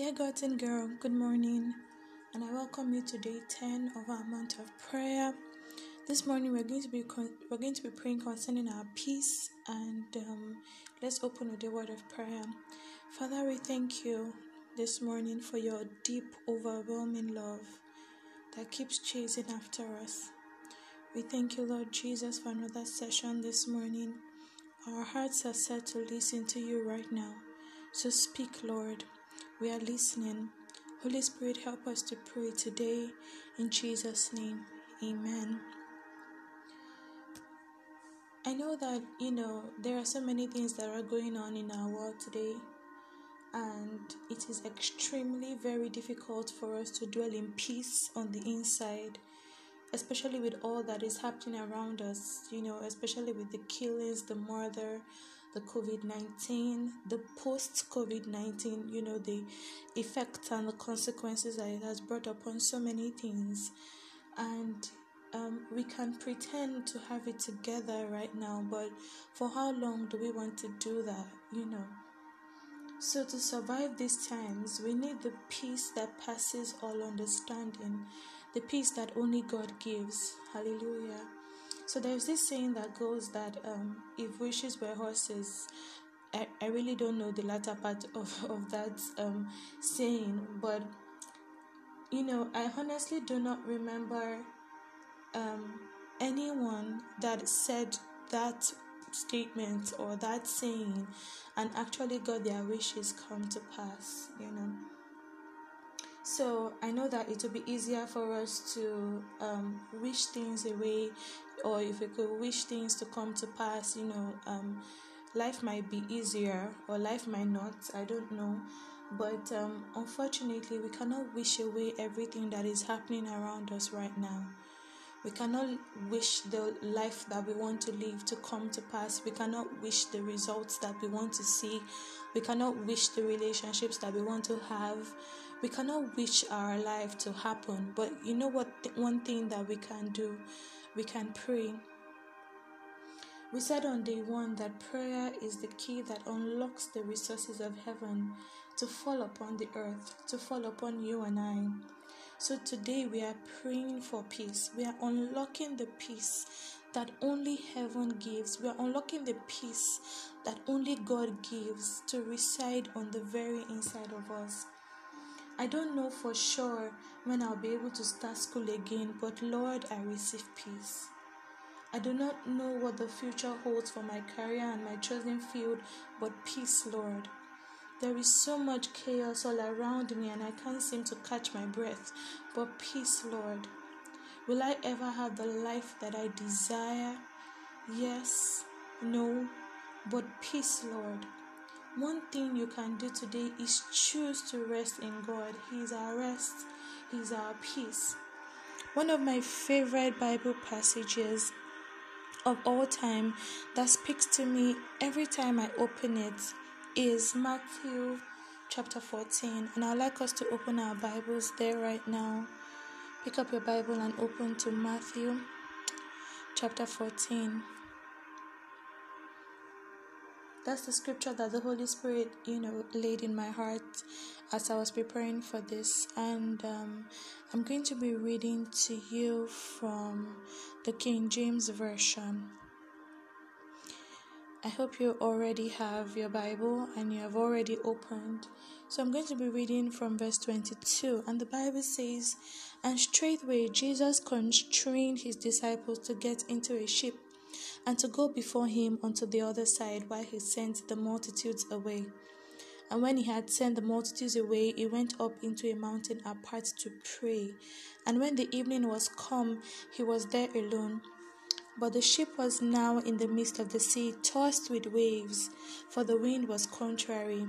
Dear God's and girl, good morning, and I welcome you to day 10 of our month of prayer. This morning we're going to be con- we're going to be praying concerning our peace, and um, let's open with a word of prayer. Father, we thank you this morning for your deep, overwhelming love that keeps chasing after us. We thank you, Lord Jesus, for another session this morning. Our hearts are set to listen to you right now. So speak, Lord. We are listening. Holy Spirit, help us to pray today in Jesus' name. Amen. I know that, you know, there are so many things that are going on in our world today, and it is extremely very difficult for us to dwell in peace on the inside, especially with all that is happening around us, you know, especially with the killings, the murder, the COVID 19, the post COVID 19, you know, the effects and the consequences that it has brought upon so many things. And um, we can pretend to have it together right now, but for how long do we want to do that, you know? So, to survive these times, we need the peace that passes all understanding, the peace that only God gives. Hallelujah. So there's this saying that goes that um, if wishes were horses, I, I really don't know the latter part of, of that um, saying, but you know, I honestly do not remember um, anyone that said that statement or that saying and actually got their wishes come to pass, you know. So I know that it will be easier for us to um, wish things away, or if we could wish things to come to pass, you know, um, life might be easier or life might not. I don't know. But um, unfortunately, we cannot wish away everything that is happening around us right now. We cannot wish the life that we want to live to come to pass. We cannot wish the results that we want to see. We cannot wish the relationships that we want to have. We cannot wish our life to happen. But you know what? One thing that we can do, we can pray. We said on day one that prayer is the key that unlocks the resources of heaven to fall upon the earth, to fall upon you and I. So today we are praying for peace. We are unlocking the peace that only heaven gives. We are unlocking the peace that only God gives to reside on the very inside of us. I don't know for sure when I'll be able to start school again, but Lord, I receive peace. I do not know what the future holds for my career and my chosen field, but peace, Lord. There is so much chaos all around me and I can't seem to catch my breath. But peace, Lord. Will I ever have the life that I desire? Yes, no, but peace, Lord. One thing you can do today is choose to rest in God. He is our rest, He is our peace. One of my favorite Bible passages of all time that speaks to me every time I open it is Matthew chapter 14, and I'd like us to open our Bibles there right now. Pick up your Bible and open to Matthew chapter 14. That's the scripture that the Holy Spirit, you know, laid in my heart as I was preparing for this, and um, I'm going to be reading to you from the King James Version. I hope you already have your Bible and you have already opened. So I'm going to be reading from verse 22. And the Bible says, And straightway Jesus constrained his disciples to get into a ship and to go before him unto the other side while he sent the multitudes away. And when he had sent the multitudes away, he went up into a mountain apart to pray. And when the evening was come, he was there alone. But the ship was now in the midst of the sea, tossed with waves, for the wind was contrary.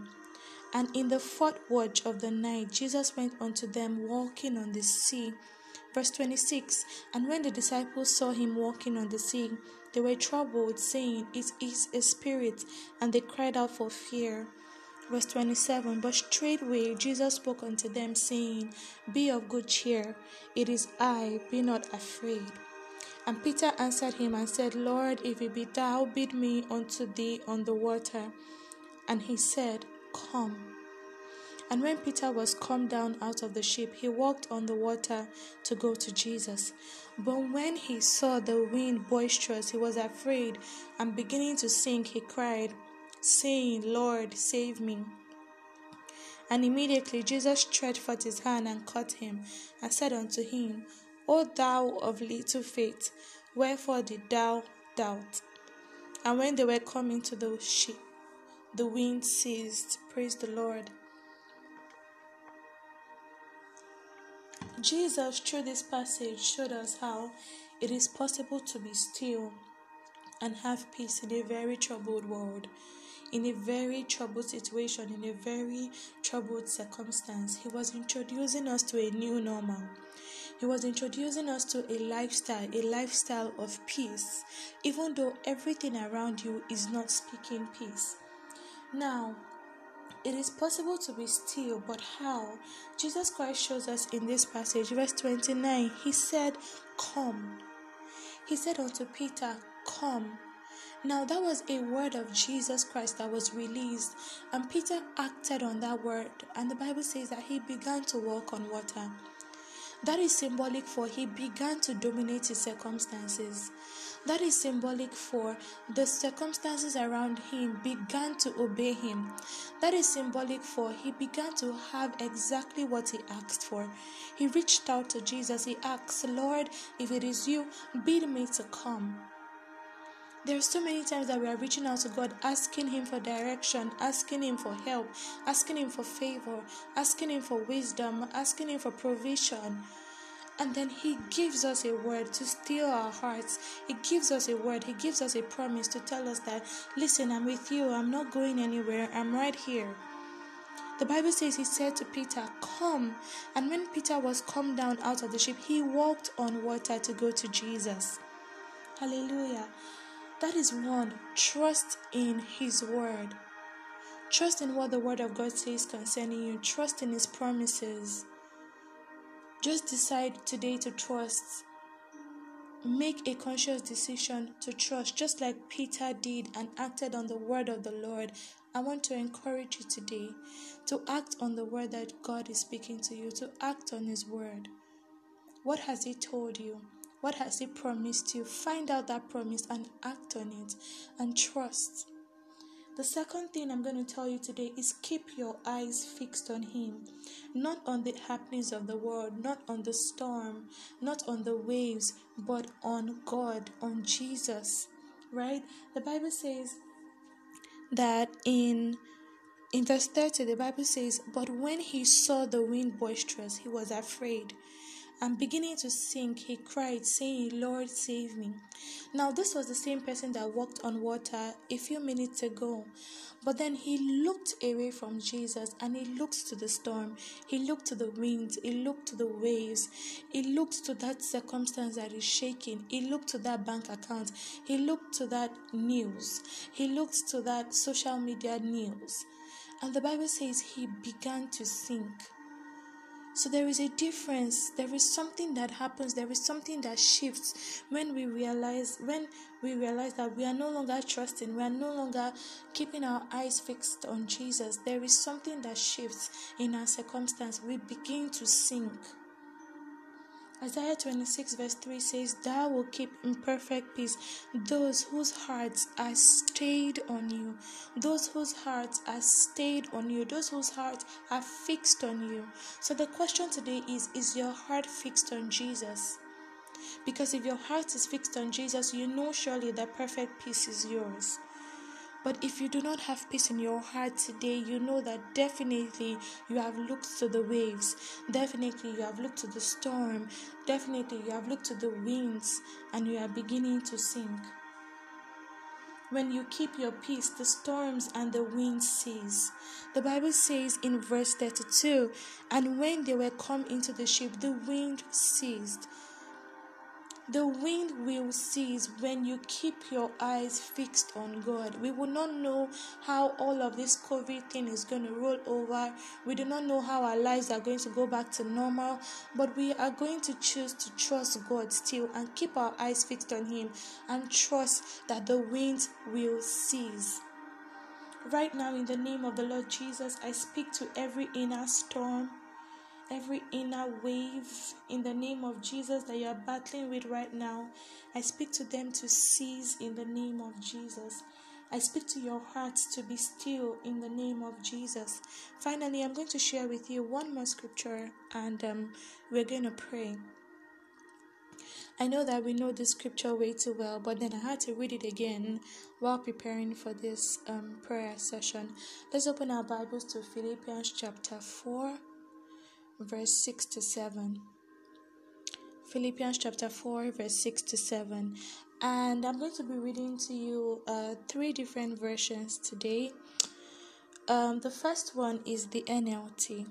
And in the fourth watch of the night, Jesus went unto them walking on the sea. Verse 26 And when the disciples saw him walking on the sea, they were troubled, saying, It is a spirit, and they cried out for fear. Verse 27 But straightway Jesus spoke unto them, saying, Be of good cheer, it is I, be not afraid. And Peter answered him and said, Lord, if it be thou, bid me unto thee on the water. And he said, Come. And when Peter was come down out of the ship, he walked on the water to go to Jesus. But when he saw the wind boisterous, he was afraid, and beginning to sink, he cried, saying, Lord, save me. And immediately Jesus stretched forth his hand and caught him, and said unto him, O thou of little faith, wherefore did thou doubt? And when they were coming to the ship, the wind ceased. Praise the Lord. Jesus, through this passage, showed us how it is possible to be still and have peace in a very troubled world, in a very troubled situation, in a very troubled circumstance. He was introducing us to a new normal. He was introducing us to a lifestyle, a lifestyle of peace, even though everything around you is not speaking peace. Now, it is possible to be still, but how? Jesus Christ shows us in this passage, verse 29. He said, Come. He said unto Peter, Come. Now, that was a word of Jesus Christ that was released, and Peter acted on that word, and the Bible says that he began to walk on water. That is symbolic for he began to dominate his circumstances. That is symbolic for the circumstances around him began to obey him. That is symbolic for he began to have exactly what he asked for. He reached out to Jesus. He asked, Lord, if it is you, bid me to come. There are so many times that we are reaching out to God, asking Him for direction, asking Him for help, asking Him for favor, asking Him for wisdom, asking Him for provision. And then He gives us a word to steal our hearts. He gives us a word. He gives us a promise to tell us that, listen, I'm with you. I'm not going anywhere. I'm right here. The Bible says he said to Peter, Come. And when Peter was come down out of the ship, he walked on water to go to Jesus. Hallelujah. That is one. Trust in His word. Trust in what the word of God says concerning you. Trust in His promises. Just decide today to trust. Make a conscious decision to trust, just like Peter did and acted on the word of the Lord. I want to encourage you today to act on the word that God is speaking to you, to act on His word. What has He told you? What has He promised you? Find out that promise and act on it and trust. The second thing I'm going to tell you today is keep your eyes fixed on Him, not on the happenings of the world, not on the storm, not on the waves, but on God, on Jesus. Right? The Bible says that in in verse 30 the bible says but when he saw the wind boisterous he was afraid and beginning to sink, he cried, saying, Lord, save me. Now, this was the same person that walked on water a few minutes ago. But then he looked away from Jesus and he looked to the storm. He looked to the wind, He looked to the waves. He looked to that circumstance that is shaking. He looked to that bank account. He looked to that news. He looked to that social media news. And the Bible says he began to sink. So there is a difference. There is something that happens. There is something that shifts when we realize when we realize that we are no longer trusting. We are no longer keeping our eyes fixed on Jesus. There is something that shifts in our circumstance. We begin to sink. Isaiah 26, verse 3 says, Thou will keep in perfect peace those whose hearts are stayed on you, those whose hearts are stayed on you, those whose hearts are fixed on you. So the question today is Is your heart fixed on Jesus? Because if your heart is fixed on Jesus, you know surely that perfect peace is yours. But if you do not have peace in your heart today, you know that definitely you have looked to the waves, definitely you have looked to the storm, definitely you have looked to the winds, and you are beginning to sink. When you keep your peace, the storms and the winds cease. The Bible says in verse 32 And when they were come into the ship, the wind ceased the wind will cease when you keep your eyes fixed on God. We will not know how all of this COVID thing is going to roll over. We do not know how our lives are going to go back to normal, but we are going to choose to trust God still and keep our eyes fixed on Him and trust that the wind will cease. Right now, in the name of the Lord Jesus, I speak to every inner storm, every inner wave, in the name of Jesus that you are battling with right now. I speak to them to cease in the name of Jesus. I speak to your hearts to be still in the name of Jesus. Finally, I'm going to share with you one more scripture and um, we're going to pray. I know that we know this scripture way too well, but then I had to read it again while preparing for this um, prayer session. Let's open our Bibles to Philippians chapter 4, verse 6 to 7. Philippians chapter 4, verse 6 to 7 and I'm going to be reading to you uh, three different versions today. Um, the first one is the NLT.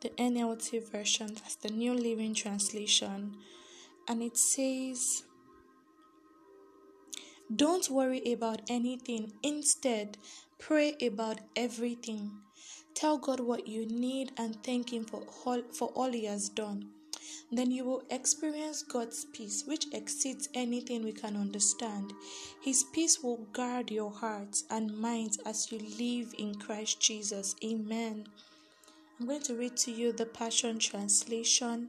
The NLT version, that's the New Living Translation, and it says, Don't worry about anything, instead, pray about everything. Tell God what you need and thank Him for all, for all He has done then you will experience God's peace, which exceeds anything we can understand. His peace will guard your hearts and minds as you live in Christ Jesus. Amen. I'm going to read to you the Passion Translation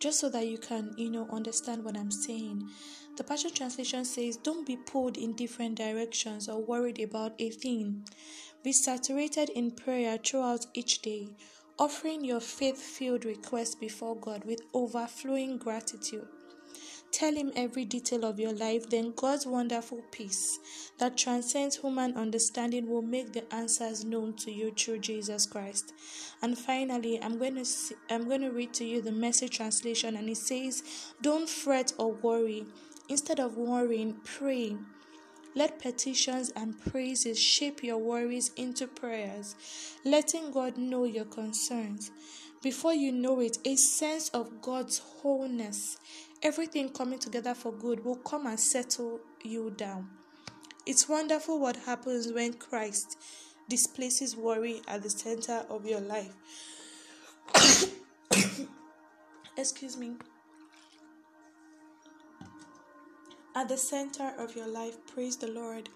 just so that you can, you know, understand what I'm saying. The Passion Translation says, Don't be pulled in different directions or worried about a thing. Be saturated in prayer throughout each day offering your faith filled request before God with overflowing gratitude. Tell Him every detail of your life, then God's wonderful peace that transcends human understanding will make the answers known to you through Jesus Christ. And finally, I'm going to see, I'm going to read to you the message translation, and it says, "Don't fret or worry. Instead of worrying, pray." Let petitions and praises shape your worries into prayers, letting God know your concerns. Before you know it, a sense of God's wholeness, everything coming together for good, will come and settle you down. It's wonderful what happens when Christ displaces worry at the center of your life. Excuse me. at the center of your life. Praise the Lord.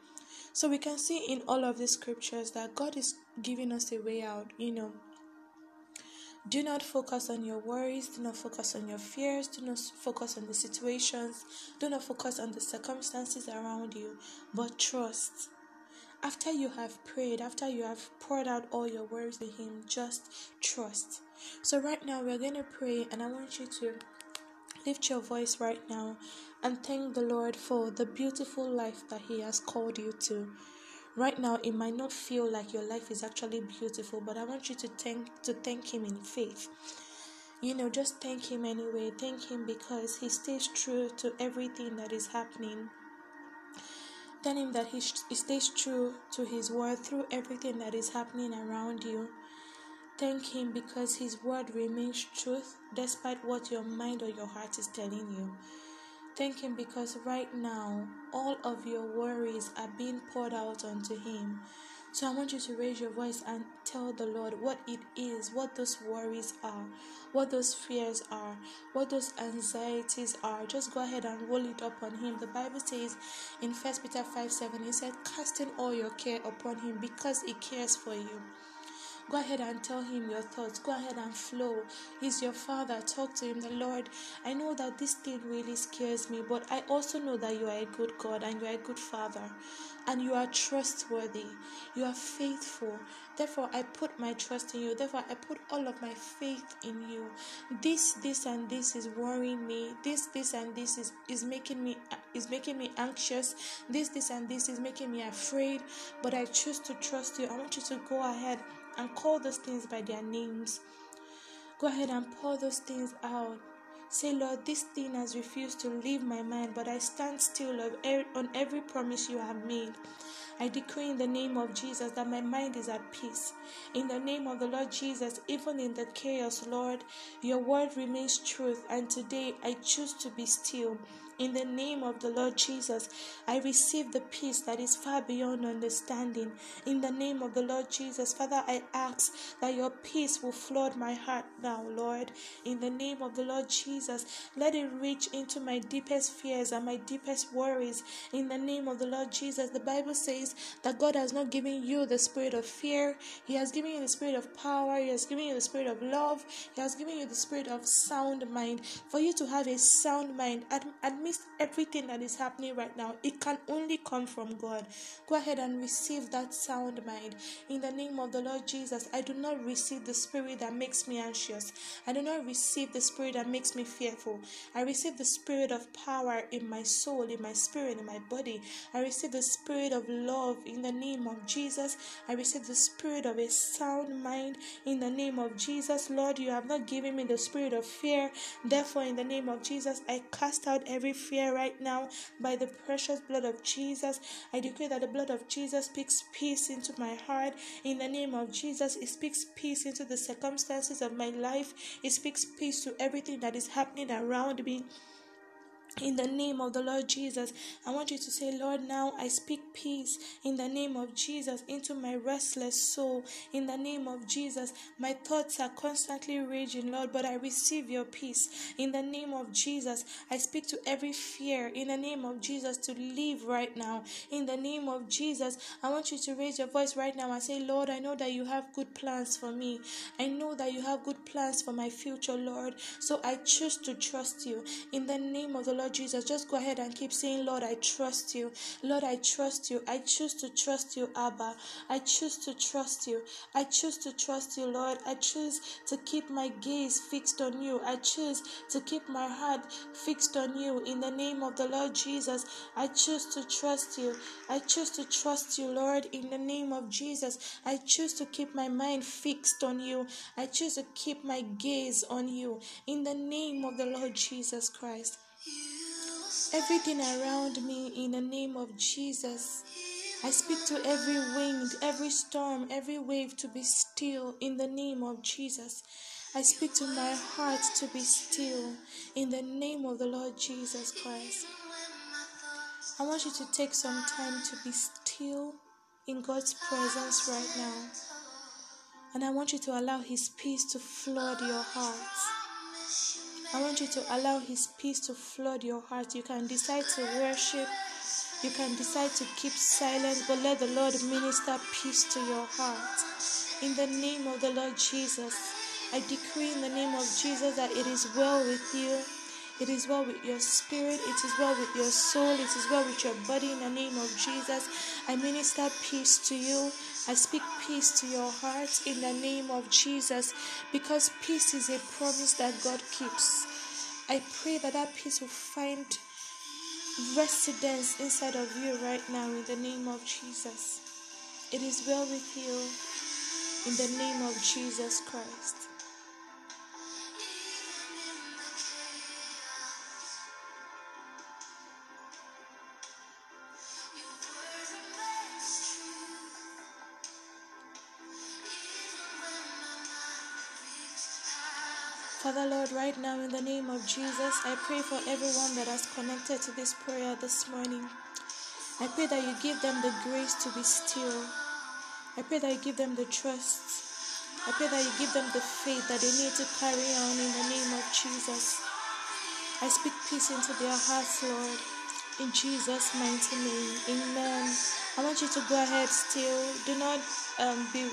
So we can see in all of these scriptures that God is giving us a way out. You know, do not focus on your worries, do not focus on your fears, do not focus on the situations, do not focus on the circumstances around you, but trust. After you have prayed, after you have poured out all your worries to Him, just trust. So, right now, we're going to pray, and I want you to lift your voice right now and thank the Lord for the beautiful life that He has called you to. Right now, it might not feel like your life is actually beautiful, but I want you to thank to thank Him in faith. You know, just thank Him anyway. Thank Him because He stays true to everything that is happening. Tell Him that He, he stays true to His word through everything that is happening around you. Thank Him because His word remains truth despite what your mind or your heart is telling you. Thank Him because right now all of your worries are being poured out onto Him. So I want you to raise your voice and tell the Lord what it is, what those worries are, what those fears are, what those anxieties are. Just go ahead and roll it upon Him. The Bible says in 1 Peter 5 7, He said, Casting all your care upon Him because He cares for you. Go ahead and tell him your thoughts. Go ahead and flow. He's your father. Talk to him. The Lord, I know that this thing really scares me, but I also know that you are a good God and you are a good father and you are trustworthy. You are faithful. Therefore, I put my trust in you. Therefore, I put all of my faith in you. This, this, and this is worrying me. This, this, and this is, is making me is making me anxious. This, this, and this is making me afraid. But I choose to trust you. I want you to go ahead and call those things by their names. Go ahead and pour those things out. Say, Lord, this thing has refused to leave my mind, but I stand still on every promise you have made. I decree in the name of Jesus that my mind is at peace. In the name of the Lord Jesus, even in the chaos, Lord, your word remains truth. And today I choose to be still. In the name of the Lord Jesus, I receive the peace that is far beyond understanding. In the name of the Lord Jesus, Father, I ask that your peace will flood my heart now, Lord. In the name of the Lord Jesus, let it reach into my deepest fears and my deepest worries. In the name of the Lord Jesus, the Bible says that God has not given you the spirit of fear, He has given you the spirit of power, He has given you the spirit of love, He has given you the spirit of sound mind. For you to have a sound mind, amidst everything that is happening right now, it can only come from God. Go ahead and receive that sound mind. In the name of the Lord Jesus, I do not receive the spirit that makes me anxious. I do not receive the spirit that makes me fearful. I receive the spirit of power in my soul, in my spirit, in my body. I receive the spirit of love in the name of Jesus. I receive the spirit of a sound mind in the name of Jesus. Lord, you have not given me the spirit of fear. Therefore, in the name of Jesus, I cast out every fear right now by the precious blood of Jesus. I declare that the blood of Jesus speaks peace into my heart. In the name of Jesus, it speaks peace into the circumstances of my life. It speaks peace to everything that is happening around me in the name of the Lord Jesus. I want you to say, Lord, now I speak peace in the name of Jesus into my restless soul. In the name of Jesus, my thoughts are constantly raging, Lord, but I receive your peace. In the name of Jesus, I speak to every fear in the name of Jesus to leave right now. In the name of Jesus, I want you to raise your voice right now and say, Lord, I know that you have good plans for me. I know that you have good plans for my future, Lord. So I choose to trust you. In the name of the Lord Lord Jesus, just go ahead and keep saying, Lord, I trust you. Lord, I trust you. I choose to trust you, Abba. I choose to trust you. I choose to trust you, Lord. I choose to keep my gaze fixed on you. I choose to keep my heart fixed on you. In the name of the Lord Jesus, I choose to trust you. I choose to trust you, Lord. In the name of Jesus, I choose to keep my mind fixed on you. I choose to keep my gaze on you. In the name of the Lord Jesus Christ everything around me in the name of Jesus. I speak to every wind, every storm, every wave to be still in the name of Jesus. I speak to my heart to be still in the name of the Lord Jesus Christ. I want you to take some time to be still in God's presence right now. And I want you to allow His peace to flood your heart. I want you to allow His peace to flood your heart. You can decide to worship, you can decide to keep silent, but let the Lord minister peace to your heart. In the name of the Lord Jesus, I decree in the name of Jesus that it is well with you. It is well with your spirit. It is well with your soul. It is well with your body in the name of Jesus. I minister peace to you. I speak peace to your heart in the name of Jesus because peace is a promise that God keeps. I pray that that peace will find residence inside of you right now in the name of Jesus. It is well with you in the name of Jesus Christ. Father Lord, right now in the name of Jesus, I pray for everyone that has connected to this prayer this morning. I pray that you give them the grace to be still. I pray that you give them the trust. I pray that you give them the faith that they need to carry on in the name of Jesus. I speak peace into their hearts, Lord. In Jesus' mighty name. Amen. I want you to go ahead still. Do not um, be,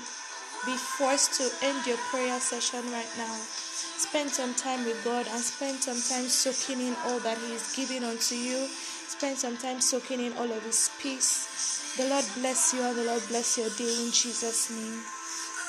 be forced to end your prayer session right now. Spend some time with God and spend some time soaking in all that He is giving unto you. Spend some time soaking in all of His peace. The Lord bless you and the Lord bless your day in Jesus' name.